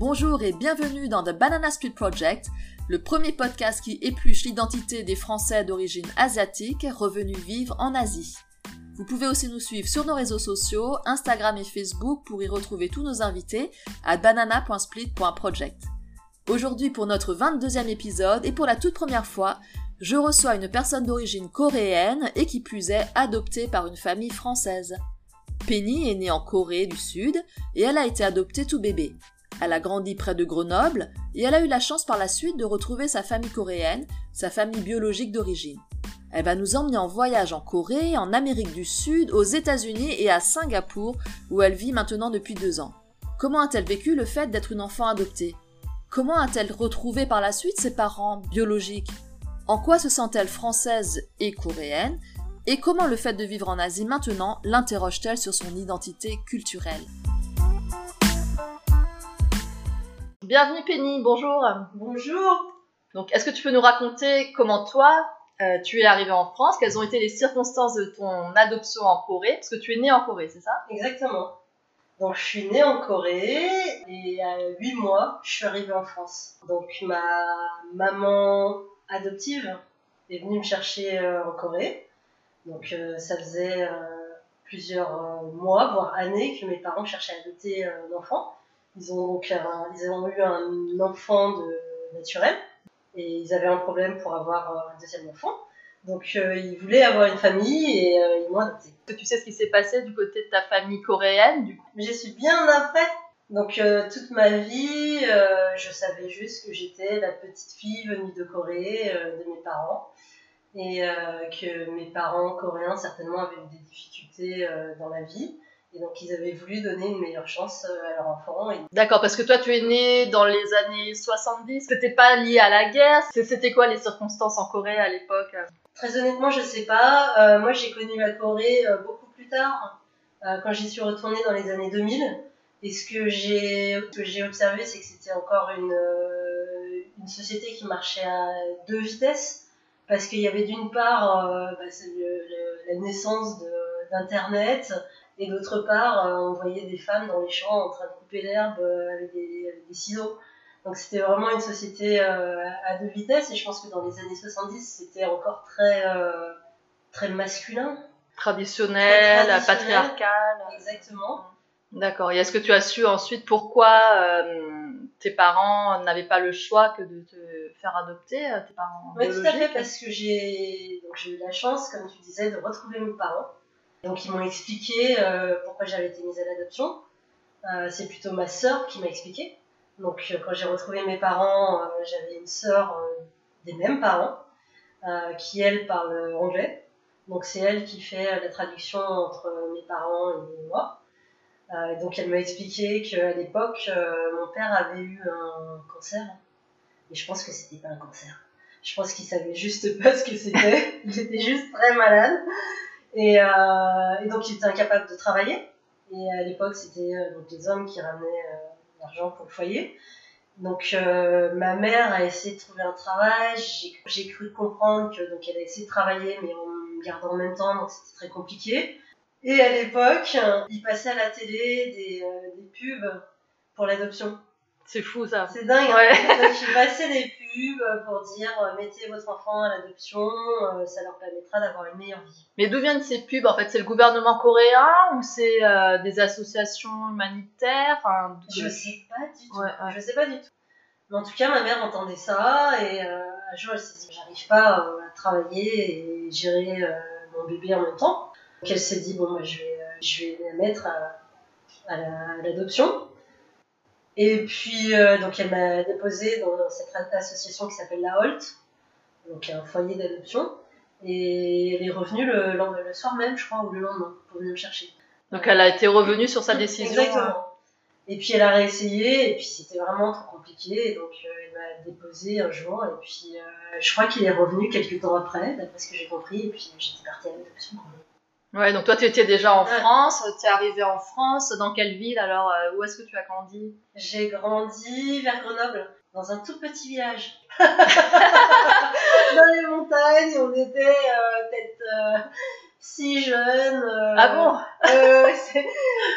Bonjour et bienvenue dans The Banana Split Project, le premier podcast qui épluche l'identité des Français d'origine asiatique revenus vivre en Asie. Vous pouvez aussi nous suivre sur nos réseaux sociaux, Instagram et Facebook pour y retrouver tous nos invités à banana.split.project. Aujourd'hui pour notre 22e épisode et pour la toute première fois, je reçois une personne d'origine coréenne et qui plus est adoptée par une famille française. Penny est née en Corée du Sud et elle a été adoptée tout bébé. Elle a grandi près de Grenoble et elle a eu la chance par la suite de retrouver sa famille coréenne, sa famille biologique d'origine. Elle va nous emmener en voyage en Corée, en Amérique du Sud, aux États-Unis et à Singapour où elle vit maintenant depuis deux ans. Comment a-t-elle vécu le fait d'être une enfant adoptée? Comment a-t-elle retrouvé par la suite ses parents biologiques? En quoi se sent-elle française et coréenne? Et comment le fait de vivre en Asie maintenant l'interroge-t-elle sur son identité culturelle? Bienvenue Penny, bonjour. Bonjour. Donc, est-ce que tu peux nous raconter comment toi, euh, tu es arrivée en France Quelles ont été les circonstances de ton adoption en Corée? Parce que tu es née en Corée, c'est ça? Exactement. Donc, je suis née en Corée et à 8 mois, je suis arrivée en France. Donc, ma maman adoptive est venue me chercher euh, en Corée. Donc, euh, ça faisait plusieurs mois, voire années, que mes parents cherchaient à adopter un enfant. Ils ont donc ils ont eu un enfant de naturel et ils avaient un problème pour avoir euh, un deuxième enfant. Donc euh, ils voulaient avoir une famille et euh, ils m'ont adopté. Tu sais ce qui s'est passé du côté de ta famille coréenne du... Mais je suis bien après. Donc toute ma vie, je savais juste que j'étais la petite fille venue de Corée de mes parents et que mes parents coréens certainement avaient eu des difficultés dans la vie et donc ils avaient voulu donner une meilleure chance euh, à leur enfant. D'accord, parce que toi tu es né dans les années 70, c'était pas lié à la guerre, c'était quoi les circonstances en Corée à l'époque? Très honnêtement, je sais pas. Euh, moi j'ai connu la Corée euh, beaucoup plus tard, quand j'y suis retournée dans les années 2000. Et ce que j'ai observé, c'est que c'était encore une, une société qui marchait à deux vitesses, parce qu'il y avait d'une part bah, la naissance d'Internet, et d'autre part, euh, on voyait des femmes dans les champs en train de couper l'herbe euh, avec des, ciseaux. Donc c'était vraiment une société euh, à deux vitesses et je pense que dans les années 70 c'était encore très, très masculin. Traditionnel, patriarcal. Exactement. D'accord. Et est-ce que tu as su ensuite pourquoi tes parents n'avaient pas le choix que de te faire adopter, tes parents Oui, tout à fait, parce que j'ai eu la chance, comme tu disais, de retrouver mes parents. Donc ils m'ont expliqué euh, pourquoi j'avais été mise à l'adoption. Euh, c'est plutôt ma sœur qui m'a expliqué. Donc euh, quand j'ai retrouvé mes parents, j'avais une sœur des mêmes parents qui elle parle anglais. Donc c'est elle qui fait la traduction entre mes parents et moi. donc elle m'a expliqué qu'à l'époque, mon père avait eu un cancer. Et je pense que c'était pas un cancer. Je pense qu'il savait juste pas ce que c'était. il était juste très malade. Et, euh, et, donc il était incapable de travailler. Et à l'époque, c'était euh, donc les hommes qui ramenaient euh, l'argent pour le foyer. Donc ma mère a essayé de trouver un travail. J'ai cru comprendre que donc elle a essayé de travailler, mais en me gardant en même temps, donc c'était très compliqué. Et à l'époque, il passait à la télé des, des pubs pour l'adoption. C'est fou ça. C'est dingue. Hein. Ouais. Donc il passait des pour dire euh, mettez votre enfant à l'adoption, euh, ça leur permettra d'avoir une meilleure vie. Mais d'où viennent ces pubs En fait, c'est le gouvernement coréen ou c'est euh, des associations humanitaires? Enfin, Je sais pas du tout. Je sais pas du tout. Mais en tout cas, ma mère entendait ça et un jour elle s'est dit j'arrive pas à travailler et gérer mon bébé en même temps. Donc elle s'est dit bon, moi, je vais, je vais la mettre à l'adoption. Et puis, euh, donc, elle m'a déposé dans cette association qui s'appelle la Holt, donc un foyer d'adoption. Et elle est revenue le, le, soir même, je crois, ou le lendemain, pour venir me chercher. Donc, elle a été revenue sur sa décision. Exactement. Et puis, elle a réessayé, et puis c'était vraiment trop compliqué. Donc, euh, elle m'a déposé un jour, et puis euh, je crois qu'il est revenu quelques temps après, d'après ce que j'ai compris, et puis j'étais partie à l'adoption. Ouais, donc toi tu étais déjà en France, tu es arrivée en France, dans quelle ville alors euh, Où est-ce que tu as grandi? J'ai grandi vers Grenoble, dans un tout petit village. dans les montagnes, on était euh, peut-être si jeune. euh, Ah bon? euh,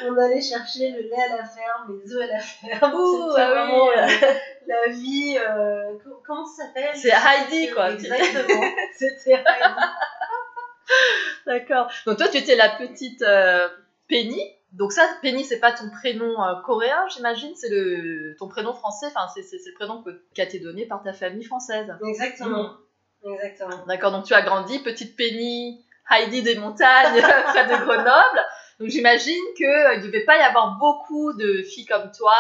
On allait chercher le lait à la ferme, les œufs à la ferme. Ouh, C'était ah vraiment euh, la vie. euh, co- comment ça s'appelle? C'est Heidi, quoi. Exactement. C'était Heidi. D'accord. Donc toi, tu étais la petite euh, Penny. Donc ça, Penny, c'est pas ton prénom euh, coréen, j'imagine. C'est le ton prénom français. Enfin, c'est c'est- c'est le prénom qu'a été donné par ta famille française. Exactement. Exactement. D'accord. Donc tu as grandi, petite Penny, Heidi des montagnes près de Grenoble. Donc j'imagine que euh, il devait pas y avoir beaucoup de filles comme toi.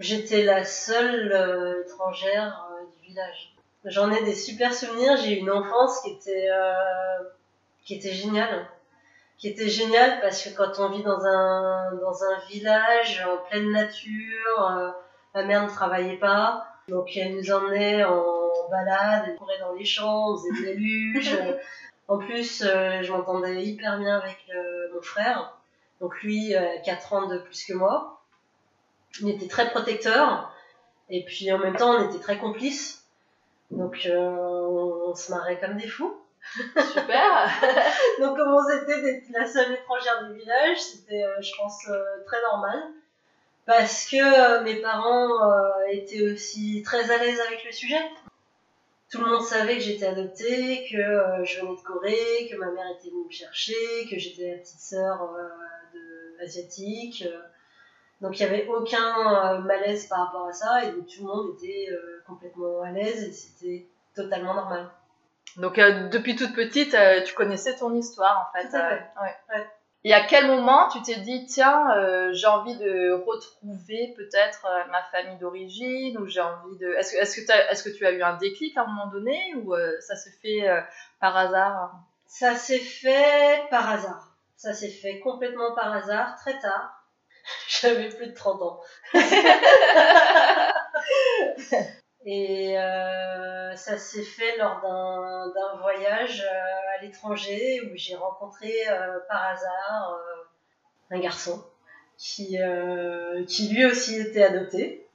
J'étais la seule étrangère du village. J'en ai des super souvenirs. J'ai eu une enfance qui était, euh, qui était géniale. Qui était géniale parce que quand on vit dans un, dans un village en pleine nature, euh, ma mère ne travaillait pas. Donc elle nous emmenait en balade, elle courait dans les champs, on faisait de la luge. en plus, euh, je m'entendais hyper bien avec euh, mon frère. Donc lui, euh, 4 ans de plus que moi. Il était très protecteur. Et puis en même temps, on était très complices. Donc euh, on, on se marrait comme des fous. Super. Donc comme on était la seule étrangère du village, c'était, euh, je pense, euh, très normal. Parce que euh, mes parents étaient aussi très à l'aise avec le sujet. Tout le monde savait que j'étais adoptée, que je venais de Corée, que ma mère était venue me chercher, que j'étais la petite sœur de asiatique. Donc il n'y avait aucun malaise par rapport à ça et donc tout le monde était complètement à l'aise et c'était totalement normal. Donc euh, depuis toute petite, euh, tu connaissais ton histoire en fait. Tout à fait. euh, ouais. Ouais. Et à quel moment tu t'es dit tiens euh, j'ai envie de retrouver peut-être ma famille d'origine ou j'ai envie de est-ce que est-ce que est-ce que tu as eu un déclic à un moment donné ou ça se fait par hasard? Ça s'est fait par hasard. Ça s'est fait complètement par hasard, très tard. J'avais plus de 30 ans. Et euh, ça s'est fait lors d'un voyage euh, à l'étranger où j'ai rencontré euh, par hasard euh, un garçon qui, qui lui aussi était adopté.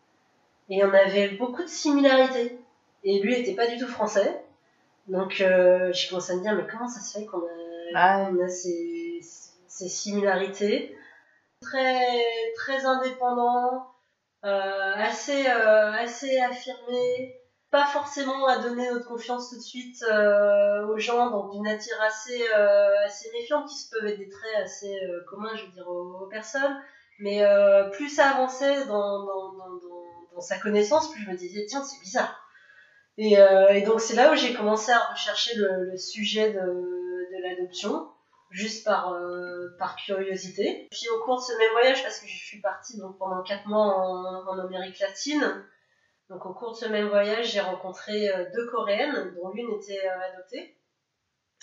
Et on avait beaucoup de similarités. Et lui était pas du tout français. Donc j'ai commencé à me dire, mais comment ça se fait qu'on a, Ah. a ces, ces similarités? Très, très indépendant, assez, euh, assez affirmé, pas forcément à donner notre confiance tout de suite euh, aux gens, donc d'une nature assez, euh, assez méfiante, qui se peuvent être des traits assez euh, communs, je veux dire, aux, personnes. Mais euh, plus ça avançait dans, dans, dans, dans, sa connaissance, plus je me disais, tiens, c'est bizarre. Et, euh, et donc c'est là où j'ai commencé à rechercher le, le sujet de, de l'adoption, juste par, euh, par curiosité. Puis au cours de ce même voyage, parce que je suis partie donc, pendant 4 mois en, Amérique latine, donc au cours de ce même voyage, j'ai rencontré euh, deux Coréennes, dont l'une était euh, adoptée.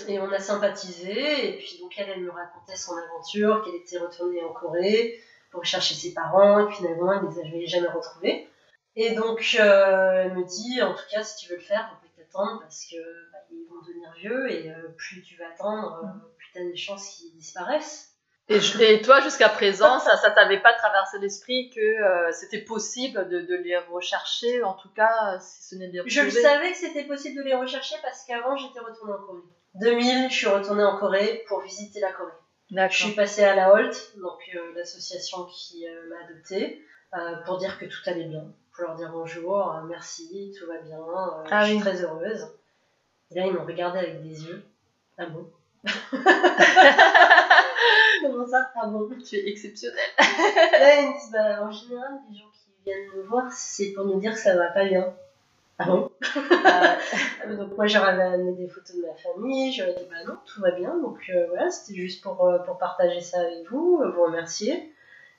Et on a sympathisé, et puis donc elle, elle me racontait son aventure, qu'elle était retournée en Corée pour chercher ses parents, et finalement elle les avait jamais retrouvés. Et donc euh, elle me dit, en tout cas, si tu veux le faire, faut pas t'attendre parce que bah, vont devenir vieux, et plus tu vas attendre, t'as des chances qu'ils disparaissent. et, je- et toi jusqu'à présent ça ça t'avait pas traversé l'esprit que euh, c'était possible de, de les rechercher en tout cas si ce n'est de les Je le savais que c'était possible de les rechercher parce qu'avant j'étais retournée en Corée. 2000, je suis retournée en Corée pour visiter la Corée. Je suis passée à la Holt, donc euh, l'association qui euh, m'a adoptée, euh, pour dire que tout allait bien, pour leur dire bonjour, merci, tout va bien, Ah je suis oui. très heureuse. Et là ils m'ont regardé avec des yeux. Ah bon? Comment ça? Ah bon Tu es exceptionnelle. Là ils me disent bah, en général les gens qui viennent me voir c'est pour nous dire que ça va pas bien. Ah bon? Euh, Donc moi j'aurais amené des photos de ma famille, j'aurais dit bah non, tout va bien, donc euh, voilà, c'était juste pour, euh, pour partager ça avec vous, euh, vous remercier,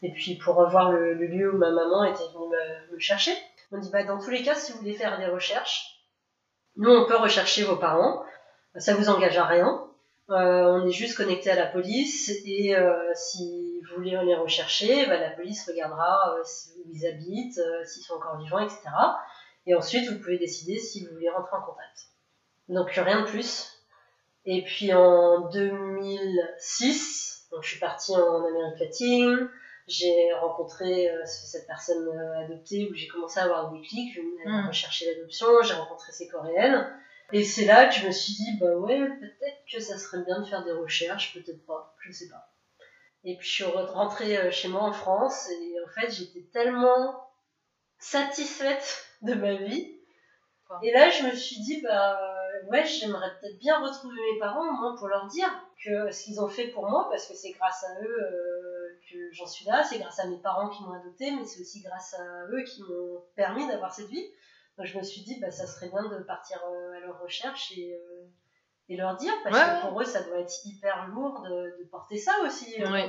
et puis pour revoir le, le lieu où ma maman était venue me, me chercher. On dit bah dans tous les cas, si vous voulez faire des recherches, nous on peut rechercher vos parents, ça vous engage à rien, on est juste connecté à la police, et euh, si vous voulez les rechercher, bah, la police regardera euh, où ils habitent, euh, s'ils sont encore vivants, etc. Et ensuite, vous pouvez décider si vous voulez rentrer en contact. Donc rien de plus. Et puis en 2006, donc je suis partie en Amérique latine, j'ai rencontré euh, cette personne euh, adoptée où j'ai commencé à avoir des clics, je venais Mm. rechercher l'adoption, j'ai rencontré ces coréennes. Et c'est là que je me suis dit, bah ouais, peut-être que ça serait bien de faire des recherches, peut-être pas, je sais pas. Et puis je suis rentrée euh, chez moi en France et en fait j'étais tellement satisfaite de ma vie. Et là je me suis dit, bah ouais, j'aimerais peut-être bien retrouver mes parents au moins pour leur dire que ce qu'ils ont fait pour moi, parce que c'est grâce à eux euh, que j'en suis là, c'est grâce à mes parents qui m'ont adopté, mais c'est aussi grâce à eux qui m'ont permis d'avoir cette vie. Je me suis dit, bah, ça serait bien de partir euh, à leur recherche et, euh, et leur dire, parce que pour eux, ça doit être hyper lourd de, de porter ça aussi. Euh. Oui.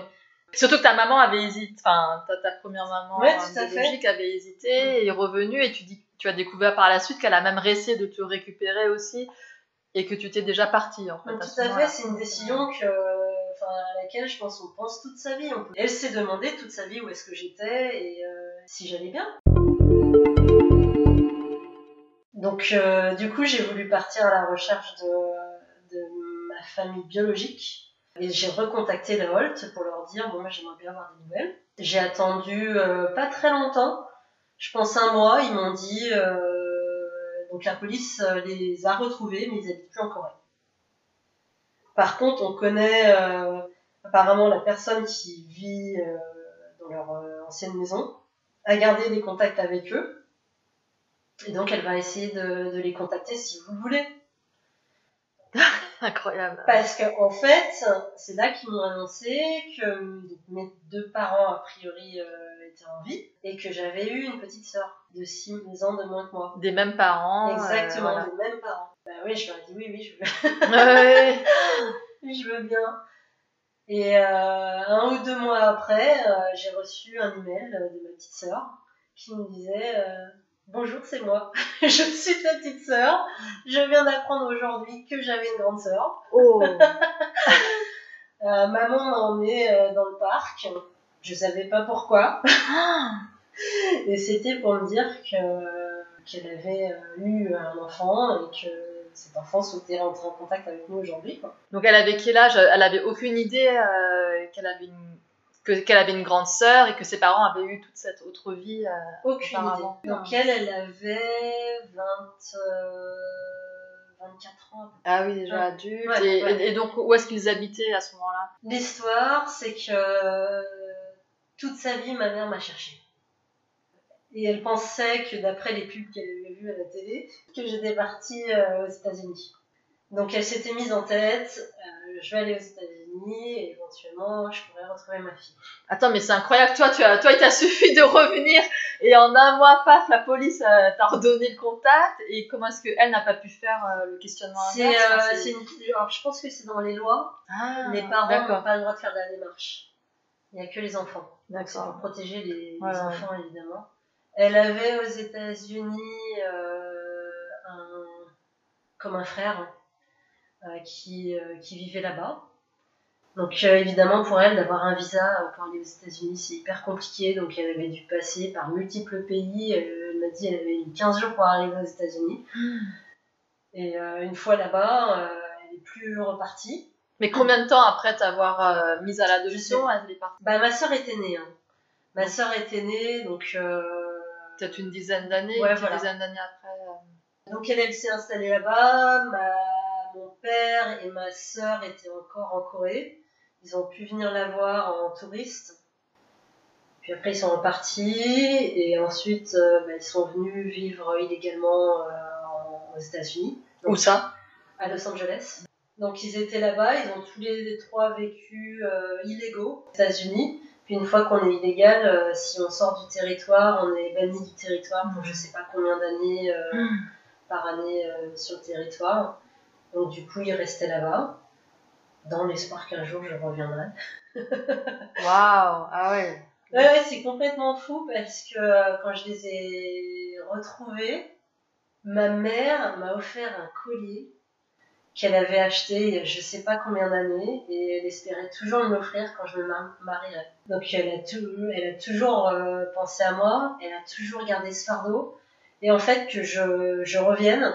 Surtout que ta maman avait hésité, enfin ta, ta première maman biologique avait hésité et est revenue et tu dis, tu as découvert par la suite qu'elle a même réussi de te récupérer aussi et que tu t'es déjà partie en fait. Tout à, fait, c'est une décision que, à laquelle je pense on pense toute sa vie. Elle s'est demandé toute sa vie où est-ce que j'étais et si j'allais bien. Donc, euh, du coup, j'ai voulu partir à la recherche de, ma famille biologique. Et j'ai recontacté la Holt pour leur dire, bon, moi, j'aimerais bien avoir des nouvelles. J'ai attendu euh, pas très longtemps, je pense un mois, ils m'ont dit, euh, donc la police les a retrouvés, mais ils n'habitent plus en Corée. Par contre, on connaît apparemment la personne qui vit dans leur ancienne maison, a gardé des contacts avec eux. Et donc, elle va essayer de, de les contacter si vous le voulez. Incroyable. Parce qu'en en fait, c'est là qu'ils m'ont annoncé que mes deux parents, a priori, euh, étaient en vie et que j'avais eu une petite sœur de 6 ans de moins que moi. Des mêmes parents. Euh, Exactement, des mêmes parents. Bah oui, je leur ai dit oui, oui, je veux. ouais. je veux bien. Et euh, un ou deux mois après, j'ai reçu un email de ma petite sœur qui me disait Bonjour, c'est moi. je suis ta petite sœur. Je viens d'apprendre aujourd'hui que j'avais une grande sœur. Oh. euh, maman m'a emmenée euh, dans le parc. Je savais pas pourquoi. et c'était pour me dire que qu'elle avait euh, eu un enfant et que cet enfant souhaitait rentrer en contact avec nous aujourd'hui. Donc elle avait quel âge? Elle avait aucune idée euh, qu'elle avait une qu'elle avait une grande sœur et que ses parents avaient eu toute cette autre vie euh, Aucune idée. Donc elle, elle avait 20, 24 ans. Ah oui, déjà adulte. et, donc où est-ce qu'ils habitaient à ce moment-là? L'histoire, c'est que toute sa vie, ma mère m'a cherché. Et elle pensait que d'après les pubs qu'elle avait vues à la télé, que j'étais partie euh, aux États-Unis. Donc elle s'était mise en tête, euh, je vais aller aux États-Unis et éventuellement je pourrais retrouver ma fille. Attends, mais c'est incroyable, toi, tu as, toi, il t'a suffi de revenir et en un mois, paf, la police euh, t'a redonné le contact. Et comment est-ce qu'elle n'a pas pu faire euh, le questionnement c'est, Alors, je pense que c'est dans les lois. Ah, les parents n'ont pas le droit de faire de la démarche. Il n'y a que les enfants. Donc c'est pour protéger les, enfants, évidemment. Elle avait aux États-Unis un, comme un frère euh, qui, euh, qui vivait là-bas. Donc euh, évidemment pour elle d'avoir un visa pour aller aux États-Unis c'est hyper compliqué donc elle avait dû passer par multiples pays. Elle m'a dit elle avait eu 15 jours pour arriver aux États-Unis. Et une fois là-bas elle est plus repartie. Mais combien de temps après t'avoir mise à l'adoption elle est partie? Bah ma sœur était née. Hein. Ma sœur était née donc. Peut-être une dizaine d'années. Ouais, une dizaine d'années après. Donc elle, elle s'est installée là-bas. Ma mon père et ma sœur étaient encore en Corée. Ils ont pu venir la voir en touriste. Puis après, ils sont repartis et ensuite, euh, bah, ils sont venus vivre illégalement euh, aux États-Unis. Où ça? À Los Angeles. Donc, ils étaient là-bas, ils ont tous les trois vécu euh, illégaux aux États-Unis. Puis une fois qu'on est illégal, si on sort du territoire, on est banni du territoire pour je sais pas combien d'années hmm. par année sur le territoire. Donc du coup, il restait là-bas, dans l'espoir qu'un jour je reviendrai. Waouh Ah ouais Ouais, c'est complètement fou parce que euh, quand je les ai retrouvés, ma mère m'a offert un collier qu'elle avait acheté il y a je sais pas combien d'années et elle espérait toujours me l'offrir quand je me marierais. Donc elle a, tout, elle a toujours euh, pensé à moi, elle a toujours gardé ce fardeau et en fait que je, je revienne,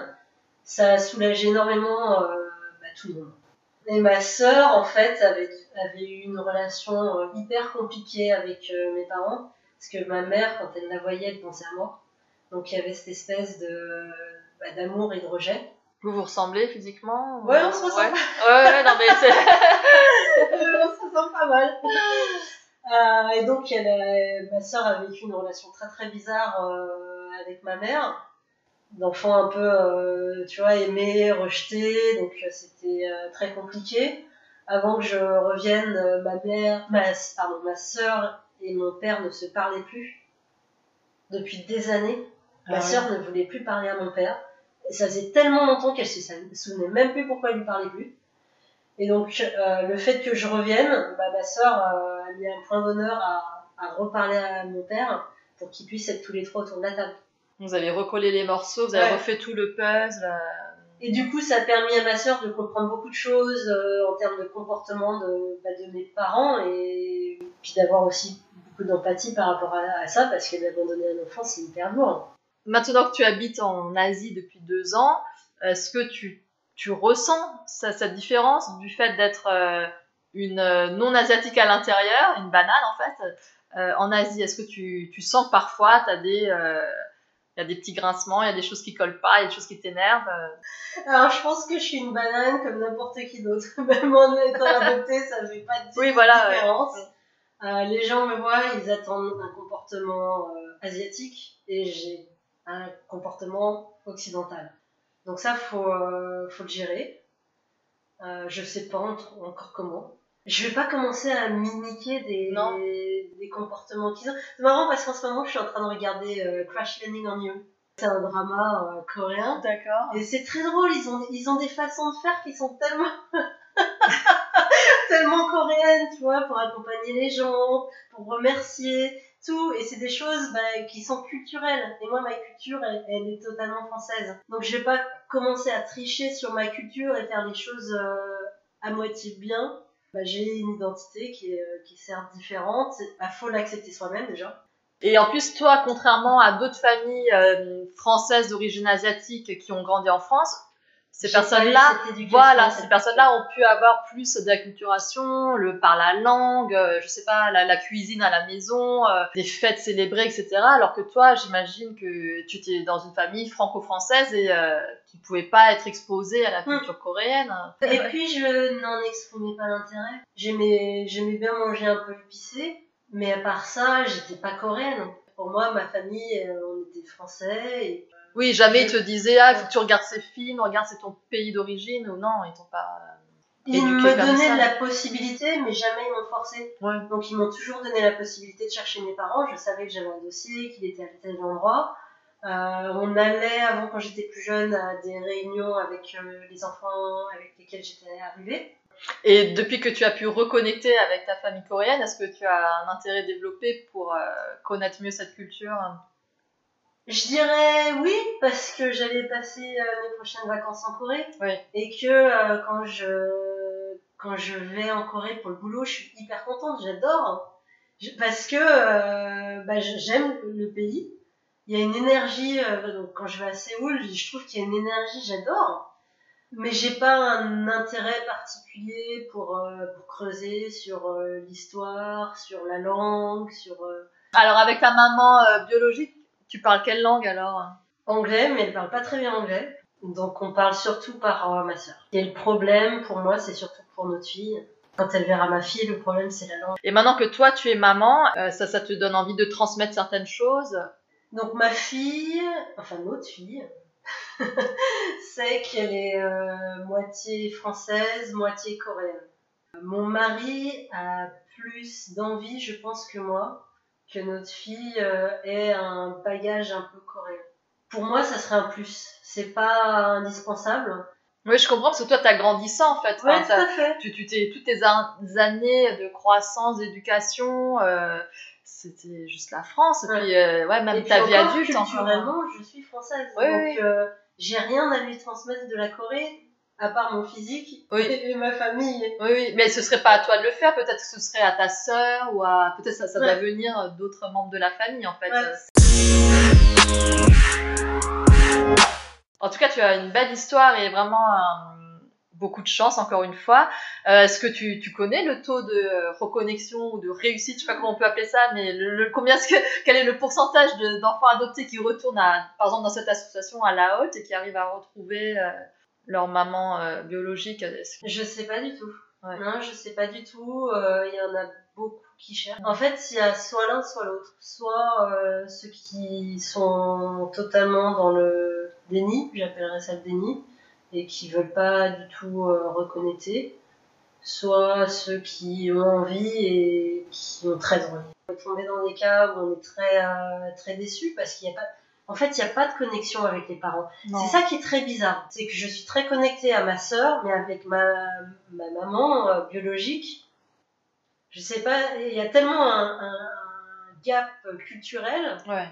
ça a soulagé énormément euh, bah, tout le monde. Et ma sœur, en fait, avait, avait eu une relation euh, hyper compliquée avec euh, mes parents, parce que ma mère, quand elle la voyait, elle pensait à moi. Donc il y avait cette espèce de bah, d'amour et de rejet. Vous vous ressemblez physiquement Ouais, on se ressemble. Ouais, ouais, ouais, non mais c'est... on se ressemble pas mal. Euh, et donc, elle, a- ma sœur a vécu une relation très très bizarre avec ma mère. D'enfant un peu, euh, tu vois, aimé, rejeté, donc euh, c'était euh, très compliqué. Avant que je revienne, ma mère, ma, pardon, ma sœur et mon père ne se parlaient plus depuis des années. Ma Ah ouais. sœur ne voulait plus parler à mon père. Et ça faisait tellement longtemps qu'elle se souvenait même plus pourquoi elle lui parlait plus. Et donc, euh, le fait que je revienne, bah, ma sœur euh, a mis un point d'honneur à, à reparler à mon père pour qu'ils puissent être tous les trois autour de la table. Vous avez recollé les morceaux, vous avez Ouais. refait tout le puzzle. euh, Et du coup, ça a permis à ma sœur de comprendre beaucoup de choses euh, en termes de comportement de, bah, de mes parents et puis d'avoir aussi beaucoup d'empathie par rapport à, à ça parce que d'abandonner un enfant, c'est hyper lourd. Maintenant que tu habites en Asie depuis deux ans, est-ce que tu, tu ressens ça- cette différence du fait d'être euh, une non-asiatique à l'intérieur, une banane en fait, euh, en Asie? Est-ce que tu, tu sens que parfois tu as des... il y a des petits grincements, il y a des choses qui collent pas, il y a des choses qui t'énervent. euh. Alors, je pense que je suis une banane comme n'importe qui d'autre. Même en étant adoptée, ça fait pas de Oui, voilà, ouais. différence. Euh, les gens me voient, ils attendent un comportement euh, asiatique et j'ai un comportement occidental. Donc ça, faut, euh, faut le gérer. Je sais pas encore comment. Je vais pas commencer à mimiquer des, Non. des, des comportements qu'ils ont. C'est marrant parce qu'en ce moment, je suis en train de regarder euh, Crash Landing on You. C'est un drama euh, coréen. D'accord. Et c'est très drôle, ils ont, ils ont des façons de faire qui sont tellement, tellement coréennes, tu vois, pour accompagner les gens, pour remercier, tout. Et c'est des choses bah, qui sont culturelles. Et moi, ma culture, elle, elle est totalement française. Donc je vais pas commencer à tricher sur ma culture et faire les choses euh, à moitié bien. Bah, j'ai une identité qui est, euh, qui est certes différente. Il faut l'accepter soi-même déjà. Et en plus, toi, contrairement à d'autres familles euh, françaises d'origine asiatique qui ont grandi en France, ces personnes-là, voilà, ces personnes-là ont pu avoir plus d'acculturation, le par la langue, euh, je sais pas, la, la cuisine à la maison, euh, des fêtes célébrées, etc. Alors que toi, j'imagine que tu étais dans une famille franco-française et euh, qui pouvait pas être exposée à la culture coréenne. Et puis je n'en exprimais pas l'intérêt. J'aimais, j'aimais bien manger un peu épicé, mais à part ça, j'étais pas coréenne. Pour moi, ma famille, euh, on était français. Et... Oui, jamais ils te disaient, ah, il faut que tu regardes ces films, regarde, c'est ton pays d'origine, ou non, ils t'ont pas... Ils Éduqués me comme donnaient ça. la possibilité, mais jamais ils m'ont forcé. Ouais. Donc ils m'ont toujours donné la possibilité de chercher mes parents. Je savais que j'avais un dossier, qu'il était à tel endroit. Euh, on allait, avant quand j'étais plus jeune, à des réunions avec euh, les enfants avec lesquels j'étais arrivée. Et depuis que tu as pu reconnecter avec ta famille coréenne, est-ce que tu as un intérêt développé pour euh, connaître mieux cette culture? Je dirais oui, parce que j'allais passer euh, mes prochaines vacances en Corée. Oui. Et que euh, quand, je, quand je vais en Corée pour le boulot, je suis hyper contente, j'adore. Parce que euh, bah, j'aime le pays. Il y a une énergie, euh, donc quand je vais à Séoul, je trouve qu'il y a une énergie, j'adore. Mais j'ai pas un intérêt particulier pour, euh, pour creuser sur euh, l'histoire, sur la langue, sur... euh, Alors avec ta maman biologique, tu parles quelle langue alors anglais, mais elle parle pas très bien anglais. Donc on parle surtout par euh, ma sœur. Et le problème pour moi, c'est surtout pour notre fille. Quand elle verra ma fille, le problème c'est la langue. Et maintenant que toi tu es maman, euh, ça, ça te donne envie de transmettre certaines choses? Donc ma fille, enfin notre fille, sait qu'elle est euh, moitié française, moitié coréenne. Mon mari a plus d'envie, je pense, que moi, que notre fille euh, ait un bagage un peu coréen. Pour moi, ça serait un plus. C'est pas indispensable. Oui, je comprends parce que toi t'as grandi ça en fait. Enfin, tout à fait. tu, tu t'es toutes tes an- années de croissance, d'éducation, euh, c'était juste la France. Et Ouais. puis euh, ouais, même Et puis ta vie encore, adulte culturellement, je suis française. Oui, donc, oui. euh, j'ai rien à lui transmettre de la Corée, à part mon physique Oui. et ma famille. Oui, oui, mais ce serait pas à toi de le faire, peut-être que ce serait à ta sœur ou à. Peut-être ça, ça doit Ouais. venir d'autres membres de la famille en fait. Ouais. En tout cas, tu as une belle histoire et vraiment euh, beaucoup de chance, encore une fois. Euh, Est-ce que tu, tu connais le taux de reconnexion ou de réussite, je sais pas comment on peut appeler ça, mais le, le- combien est-ce que, quel est le pourcentage de- d'enfants adoptés qui retournent, à, par exemple, dans cette association à La Haute et qui arrivent à retrouver. euh, leur maman euh, biologique que- Je sais pas du tout. Ouais. Non, je sais pas du tout. Euh, Il y en a beaucoup qui cherchent. En fait, il y a soit l'un, soit l'autre. Soit euh, ceux qui sont totalement dans le déni, j'appellerais ça le déni, et qui veulent pas du tout euh, reconnaître. Soit ceux qui ont envie et qui ont très envie. On est tombé dans des cas où on est très, euh, très déçu parce qu'il n'y a pas. En fait, il n'y a pas de connexion avec les parents. C'est ça qui est très bizarre. C'est que je suis très connectée à ma sœur, mais avec ma, ma maman euh, biologique, je sais pas, il y a tellement un, un- un gap culturel Ouais.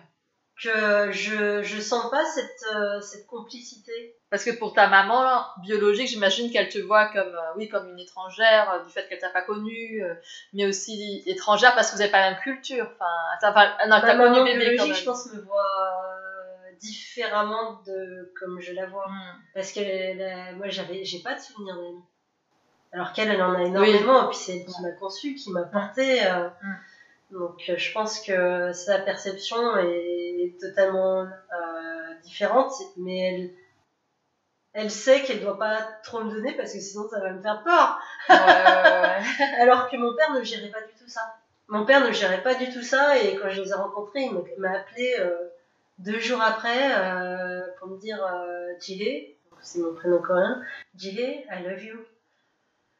que je, je sens pas cette, euh, cette complicité. Parce que pour ta maman là, biologique, j'imagine qu'elle te voit comme, euh, oui, comme une étrangère, euh, du fait qu'elle t'a pas connue, euh, mais aussi étrangère parce que vous n'avez pas la même culture. Enfin, t'as, non, Ma connu maman quand biologique, je pense, me voit différemment de comme je la vois. Parce que la- moi, j'avais, j'ai pas de souvenir d'elle. Alors qu'elle, elle en a énormément, et puis c'est elle qui m'a conçue, qui m'a portée. euh, Mm. Donc euh, je pense que sa perception est totalement euh, différente, mais elle, elle sait qu'elle doit pas trop me donner parce que sinon ça va me faire peur. Ouais, ouais, ouais. Alors que mon père ne gérait pas du tout ça. Mon père ne gérait pas du tout ça et quand je les ai rencontrés, il m'a- m'a appelé euh, deux jours après euh, pour me dire euh, Jihé, c'est mon prénom coréen, Jihé, I love you.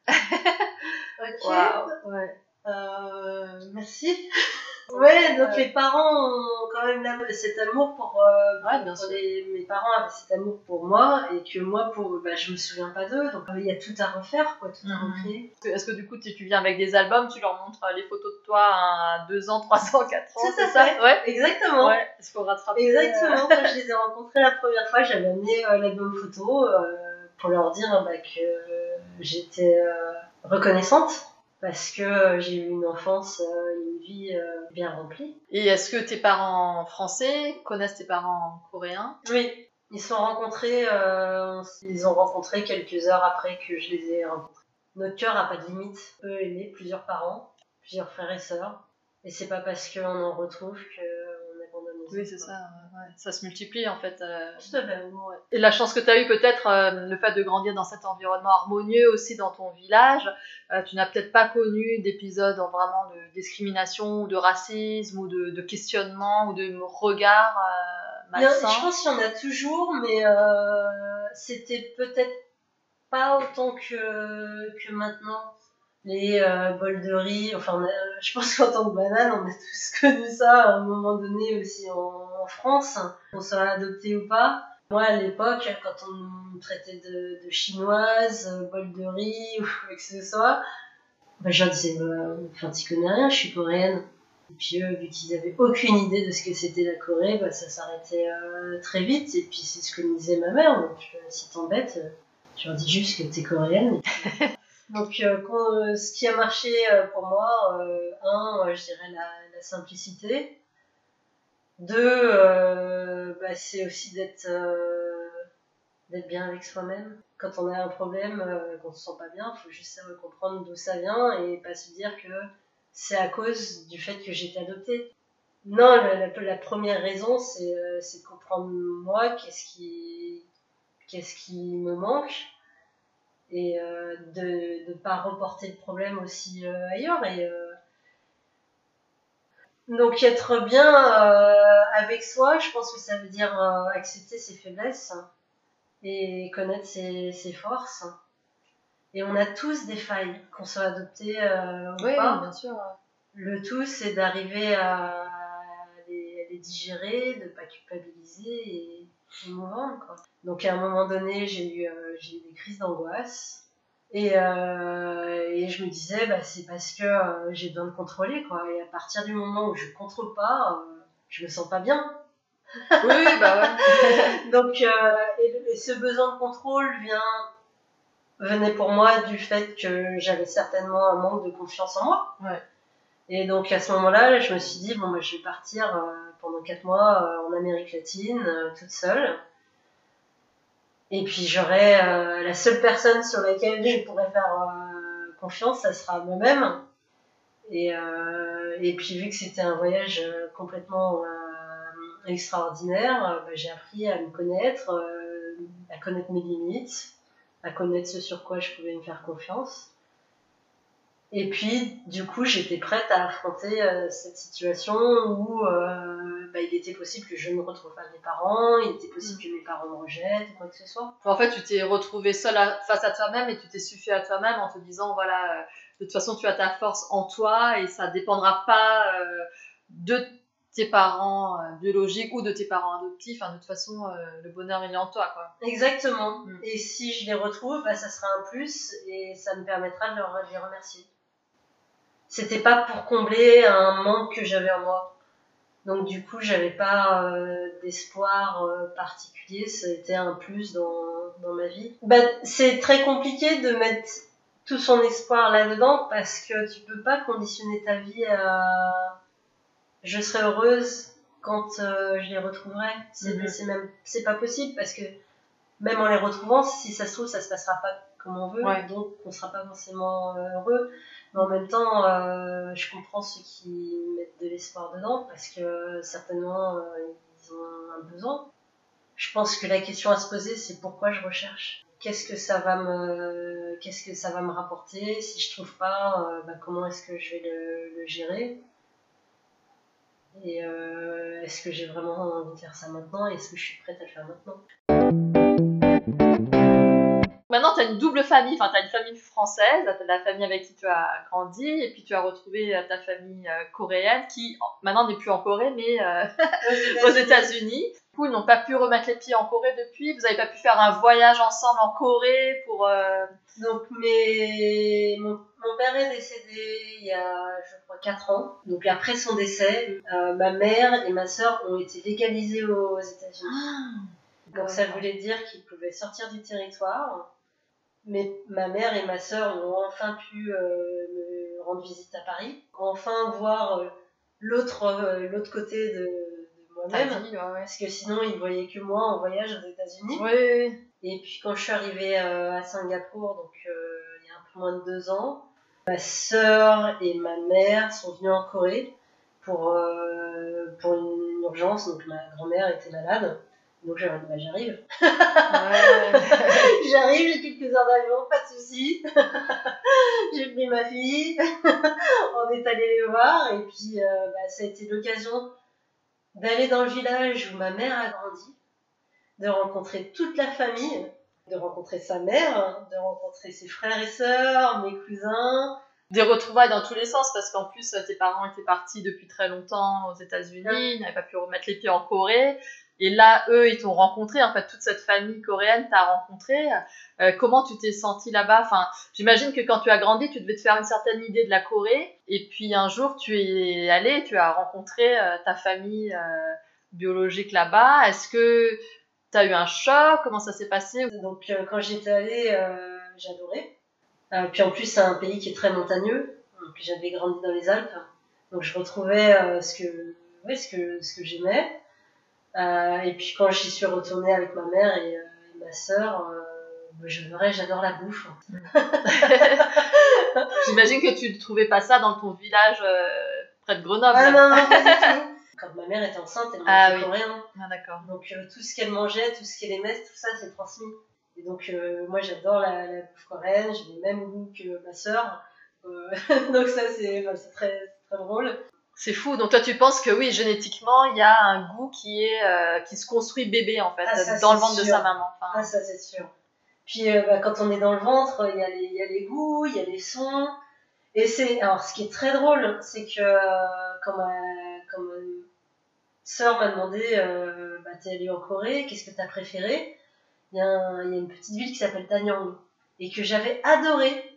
ok. Ouais. Euh, merci. Ouais, donc les parents ont quand même cet amour pour, euh, Ouais, bien pour les- mes parents avaient cet amour pour moi et que moi pour bah, je me souviens pas d'eux donc euh, il y a tout à refaire quoi tout à Mhm. recréer Est-ce que- du coup, tu tu viens avec des albums, tu leur montres euh, les photos de toi à 2 ans, 3 ans, 4 ans, c'est ça fait. Ouais. exactement Ouais. Est-ce qu'on rattrape exactement quand je les ai rencontrés la première fois j'avais amené euh, l'album photo euh, pour leur dire bah, que euh, j'étais euh, reconnaissante parce que euh, j'ai eu une enfance euh, une vie euh, bien remplie. Et est-ce que tes parents français connaissent tes parents coréens? Oui. Ils se sont rencontrés euh, ils ont rencontré quelques heures après que je les ai rencontrés. Notre cœur a pas de limite. Peut aimer plusieurs parents plusieurs frères et sœurs. Et c'est pas parce qu'on en retrouve qu'on abandonne les Oui, c'est ça. ouais. Ça se multiplie en fait. euh. Tout à fait. Ouais. Et la chance que tu as eu peut-être, euh, le fait de grandir dans cet environnement harmonieux aussi dans ton village, euh, tu n'as peut-être pas connu d'épisodes en vraiment de discrimination ou de racisme ou de, de questionnement ou de regard euh, malsain. je pense qu'il y en a toujours, mais euh, c'était peut-être pas autant que, que maintenant. Les euh, bols de riz, enfin, a- je pense qu'en tant que banane, on a tous connu ça à un moment donné aussi en, en France, qu'on soit adopté ou pas. Moi, à l'époque, quand on me traitait de, de chinoise, euh, bol de riz ou quoi que ce soit, bah, je leur disais, bah, enfin, t'y connais rien, je suis coréenne. Et puis eux, vu qu'ils avaient aucune idée de ce que c'était la Corée, bah, ça s'arrêtait euh, très vite. Et puis c'est ce que me disait ma mère. Donc euh, si t'embêtes, euh, tu leur dis juste que t'es coréenne. donc euh, quand, ce qui a marché pour moi, un, je dirais la, la simplicité. Deux, euh, bah, c'est aussi d'être euh, d'être bien avec soi-même. Quand on a un problème, euh, qu'on se sent pas bien, faut juste savoir comprendre d'où ça vient et pas se dire que c'est à cause du fait que j'ai été adoptée. Non, la, la- première raison, c'est euh, c'est de comprendre moi, qu'est-ce qui, qui me manque, et de ne pas reporter le problème aussi ailleurs. Donc être bien euh, avec soi, je pense que ça veut dire euh, accepter ses faiblesses et connaître ses, ses forces. Et on a tous des failles, qu'on soit adopté euh, ou Oui, pas. bien sûr. Le tout, c'est d'arriver à les, à les digérer, de pas culpabiliser et, et on, quoi. Donc à un moment donné, j'ai eu, j'ai eu des crises d'angoisse. Et, euh, et je me disais, bah, c'est parce que euh, j'ai besoin de contrôler, quoi. Et à partir du moment où je contrôle pas, euh, je me sens pas bien. Oui, bah ouais. Donc, euh, et, et ce besoin de contrôle vient, venait pour moi du fait que j'avais certainement un manque de confiance en moi. Ouais. Et donc à ce moment-là, je me suis dit, bon, bah, je vais partir pendant 4 mois en Amérique latine, toute seule. Et puis j'aurai euh, la seule personne sur laquelle je pourrais faire euh, confiance, ça sera moi-même. Et, euh, et puis vu que c'était un voyage complètement extraordinaire, bah, j'ai appris à me connaître, à connaître mes limites, à connaître ce sur quoi je pouvais me faire confiance. Et puis, du coup, j'étais prête à affronter cette situation où bah, il était possible que je ne retrouve pas mes parents, il était possible que mes parents me rejettent ou quoi que ce soit. En fait, tu t'es retrouvée seule à- face à toi-même et tu t'es suffi à toi-même en te disant voilà, euh, de toute façon, tu as ta force en toi et ça dépendra pas euh, de tes parents euh, biologiques ou de tes parents adoptifs. Enfin, de toute façon, le bonheur il est en toi, quoi. Exactement. Mm. Et si je les retrouve, bah, ça sera un plus et ça me permettra de, leur, de les remercier. C'était pas pour combler un manque que j'avais en moi. Donc du coup, j'avais pas euh, d'espoir euh, particulier, ça a été un plus dans, dans ma vie. Bah, c'est très compliqué de mettre tout son espoir là-dedans parce que tu peux pas conditionner ta vie à je serai heureuse quand euh, je les retrouverai. C'est Mhm. c'est même c'est pas possible parce que même en les retrouvant, si ça se trouve, ça se passera pas comme on veut, Ouais. donc on sera pas forcément euh, heureux. Mais en même temps, euh, je comprends ceux qui mettent de l'espoir dedans parce que certainement euh, ils ont un besoin. Je pense que la question à se poser, c'est pourquoi je recherche? Qu'est-ce que ça va me, qu'est-ce que ça va me rapporter? Si je trouve pas, euh, bah, comment est-ce que je vais le, gérer? Et euh, est-ce que j'ai vraiment envie de faire ça maintenant? Est-ce que je suis prête à le faire maintenant? Maintenant, tu as une double famille, enfin, tu as une famille française, t'as la famille avec qui tu as grandi, et puis tu as retrouvé euh, ta famille euh, coréenne qui en- maintenant n'est plus en Corée, mais euh, aux États-Unis. Du coup, ils n'ont pas pu remettre les pieds en Corée depuis. Vous n'avez pas pu faire un voyage ensemble en Corée pour. euh, Donc, mes... mon, mon père est décédé il y a, je crois, 4 ans. Donc, après son décès, euh, ma mère et ma sœur ont été légalisées aux États-Unis. Donc, ça voulait dire qu'ils pouvaient sortir du territoire. Mais ma mère et ma sœur ont enfin pu euh, me rendre visite à Paris. Enfin voir euh, l'autre euh, l'autre côté de, moi-même. vie, ouais, ouais. Parce que sinon, ils voyaient que moi en voyage aux États-Unis. Et puis quand je suis arrivée à Singapour, donc il y a un peu moins de deux ans, ma sœur et ma mère sont venues en Corée pour, pour une urgence. Donc ma grand-mère était malade. Donc dit, bah, j'arrive. Ouais. j'arrive, j'ai quelques heures d'avion, pas de soucis. j'ai pris ma fille, on est allé les voir. Et puis euh, bah, ça a été l'occasion d'aller dans le village où ma mère a grandi, de rencontrer toute la famille, de rencontrer sa mère, de rencontrer ses frères et sœurs, mes cousins. Des retrouvailles dans tous les sens, parce qu'en plus, euh, tes parents étaient partis depuis très longtemps aux États-Unis, ils n'avaient pas pu remettre les pieds en Corée. Et là, eux, ils t'ont rencontré, en fait, toute cette famille coréenne t'a rencontré. Euh, comment tu t'es senti là-bas? Enfin, j'imagine que quand tu as grandi, tu devais te faire une certaine idée de la Corée. Et puis un jour, tu es allé, tu as rencontré euh, ta famille euh, biologique là-bas. Est-ce que tu as eu un choc? Comment ça s'est passé? Donc quand j'étais allée, j'adorais. Puis en plus, c'est un pays qui est très montagneux. J'avais grandi dans les Alpes. Donc je retrouvais ce que, ouais, ce que, ce que j'aimais. Euh, et puis quand j'y suis retournée avec ma mère et, euh, et ma sœur, euh, j'adore la bouffe. J'imagine que tu ne trouvais pas ça dans ton village euh, près de Grenoble. Ah non, non, pas du tout. Quand ma mère était enceinte, elle mangeait Ah oui. coréen. Ah, d'accord. Donc euh, tout ce qu'elle mangeait, tout ce qu'elle aimait, tout ça c'est transmis. Et donc euh, moi j'adore la, la bouffe coréenne, j'ai le même goût que ma sœur. Donc ça c'est enfin, c'est très, très drôle. C'est fou. Donc toi, tu penses que oui, génétiquement, il y a un goût qui est euh, qui se construit bébé en fait Ah, ça, dans le ventre de sa maman. Enfin, Ah ça c'est sûr. Puis euh, bah, quand on est dans le ventre, il y, a les- il y a les goûts, il y a les sons. Et c'est alors ce qui est très drôle, c'est que euh, quand ma, quand ma sœur m'a demandé, euh, bah, t'es allée en Corée, qu'est-ce que t'as préféré? Il y, a un- il y a une petite ville qui s'appelle Tanyang et que j'avais adoré.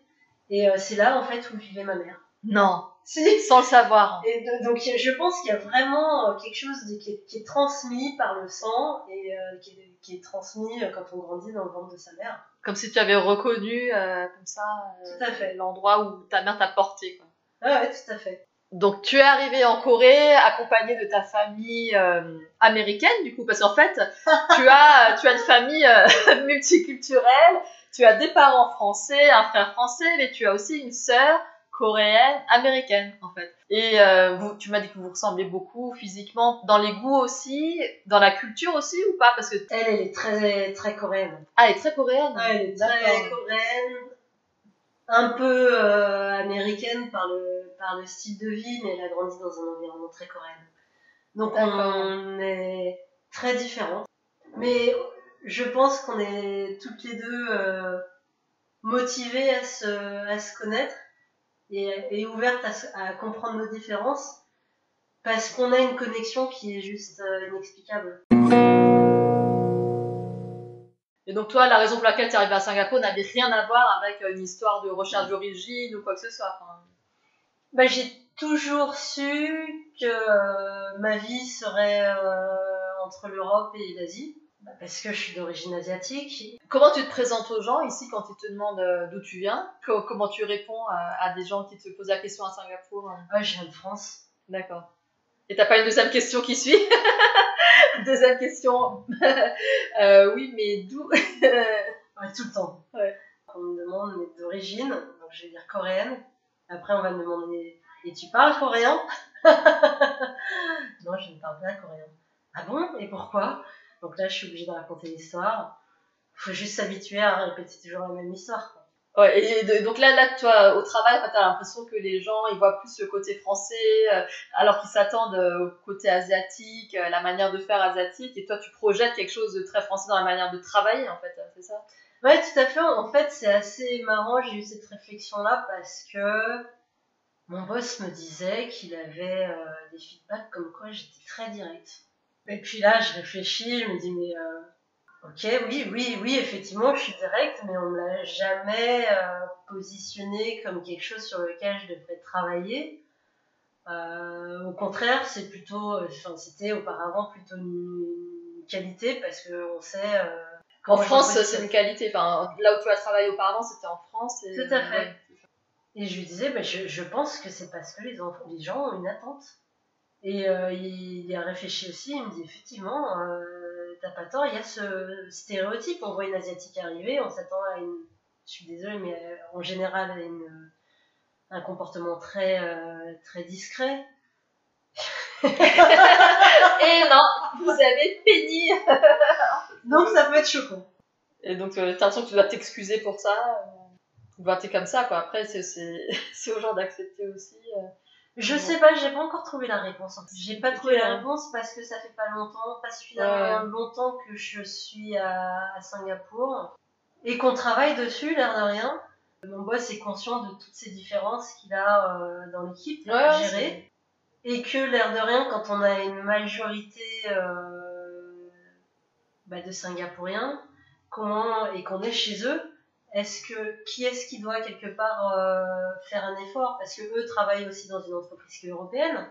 Et c'est là en fait où vivait ma mère. non, Si. sans le savoir. Et de- donc je pense qu'il y a vraiment euh, quelque chose de- qui, est, qui est transmis par le sang et euh, qui, est, qui est transmis euh, quand on grandit dans le ventre de sa mère. Comme si tu avais reconnu euh, comme ça euh, Tout à fait. l'endroit où ta mère t'a porté. Quoi. Ah ouais, tout à fait. Donc tu es arrivé en Corée accompagné de ta famille euh, américaine du coup parce qu'en fait tu as tu as une famille euh, multiculturelle, tu as des parents français, un frère français mais tu as aussi une sœur coréenne, américaine en fait. Et euh, vous, tu m'as dit que vous ressemblez beaucoup physiquement, dans les goûts aussi, dans la culture aussi ou pas? Parce que Elle, elle est très, très coréenne. ah, elle est très coréenne. Ouais, elle est très coréenne, un peu euh, américaine par le, par le style de vie, mais elle a grandi dans un environnement très coréen. Donc on est très différentes. Mais je pense qu'on est toutes les deux euh, motivées à se, à se connaître et, et ouvertes à, comprendre nos différences parce qu'on a une connexion qui est juste euh, inexplicable. Et donc toi, la raison pour laquelle tu es arrivée à Singapour n'avait rien à voir avec euh, une histoire de recherche d'origine ou quoi que ce soit. Enfin, Bah, j'ai toujours su que euh, ma vie serait euh, entre l'Europe et l'Asie, parce que je suis d'origine asiatique. Comment tu te présentes aux gens ici quand ils te demandent euh, d'où tu viens? Co- Comment tu réponds à, à des gens qui te posent la question à Singapour hein? Je viens de France. D'accord. Et t'as pas une deuxième question qui suit? Deuxième question. Euh, oui, mais d'où? Ouais, tout le temps. Ouais. On me demande d'origine, donc je vais dire coréenne. Après, on va me demander et tu parles coréen? Non, je ne parle pas coréen. Ah bon? Et pourquoi? Donc là, je suis obligée de raconter l'histoire. Faut juste s'habituer à répéter toujours la même histoire. quoi. Ouais, et de- donc là, là, toi, au travail, tu as l'impression que les gens, ils voient plus le côté français, euh, alors qu'ils s'attendent euh, au côté asiatique, euh, la manière de faire asiatique, et toi, tu projettes quelque chose de très français dans la manière de travailler, en fait, c'est ça? Ouais, tout à fait. En fait, c'est assez marrant. J'ai eu cette réflexion-là parce que mon boss me disait qu'il avait des feedbacks comme quoi j'étais très directe. Et puis là, je réfléchis, je me dis, mais euh, ok, oui, oui, oui, effectivement, je suis directe, mais on me l'a jamais euh, positionné comme quelque chose sur lequel je devrais travailler. Euh, au contraire, c'est plutôt, enfin, c'était auparavant plutôt une, qualité parce que on sait. euh, En France, c'est une qualité. Enfin, là où tu as travaillé auparavant, c'était en France. et- Tout à fait. ouais. Et je lui disais, bah, je, je pense que c'est parce que les, enfants, les gens ont une attente. Et euh, il, il a réfléchi aussi, il me dit effectivement, euh, t'as pas tort, il y a ce stéréotype. On voit une Asiatique arriver, on s'attend à une. Je suis désolée, mais euh, en général, à une, un comportement très, euh, très discret. Et non, vous avez péni Donc ça peut être choquant. Et donc, euh, t'as l'impression que tu dois t'excuser pour ça. euh, Bah, t'es comme ça, quoi. Après, c'est- c'est c'est aux gens d'accepter aussi. Je sais pas, j'ai pas encore trouvé la réponse. J'ai pas trouvé la réponse parce que ça fait pas longtemps, pas suffisamment longtemps que je suis à, à Singapour et qu'on travaille dessus, l'air de rien. Mon boss est conscient de toutes ces différences qu'il a euh, dans l'équipe à Ouais, gérer et que l'air de rien, quand on a une majorité euh, bah, de Singapouriens, comment et qu'on est chez eux, est-ce que qui est-ce qui doit quelque part euh, faire un effort? Parce que eux travaillent aussi dans une entreprise européenne.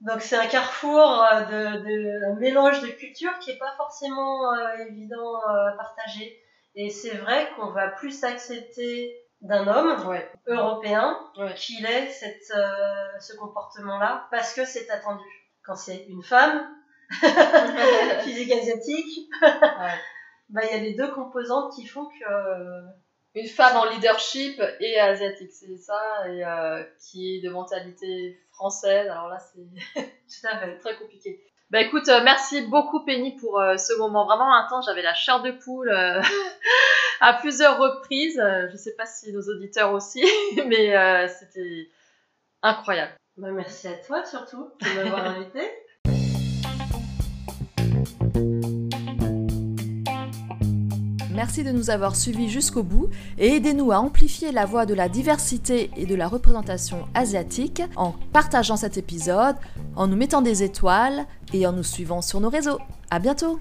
Donc c'est un carrefour euh, de, de un mélange de cultures qui est pas forcément euh, évident euh, à partager. Et c'est vrai qu'on va plus accepter d'un homme Ouais. européen Ouais. qu'il ait cette, ce comportement-là parce que c'est attendu. Quand c'est une femme, physique asiatique, Ouais. bah il y a les deux composantes qui font que Une femme en leadership et asiatique, c'est ça, et euh, qui est de mentalité française. Alors là, c'est très compliqué. Bah écoute, euh, merci beaucoup Penny pour euh, ce moment vraiment intense. J'avais la chair de poule euh, à plusieurs reprises. Je sais pas si nos auditeurs aussi, mais euh, c'était incroyable. Bah, merci à toi surtout de m'avoir invité. Merci de nous avoir suivis jusqu'au bout et aidez-nous à amplifier la voix de la diversité et de la représentation asiatique en partageant cet épisode, en nous mettant des étoiles et en nous suivant sur nos réseaux. À bientôt!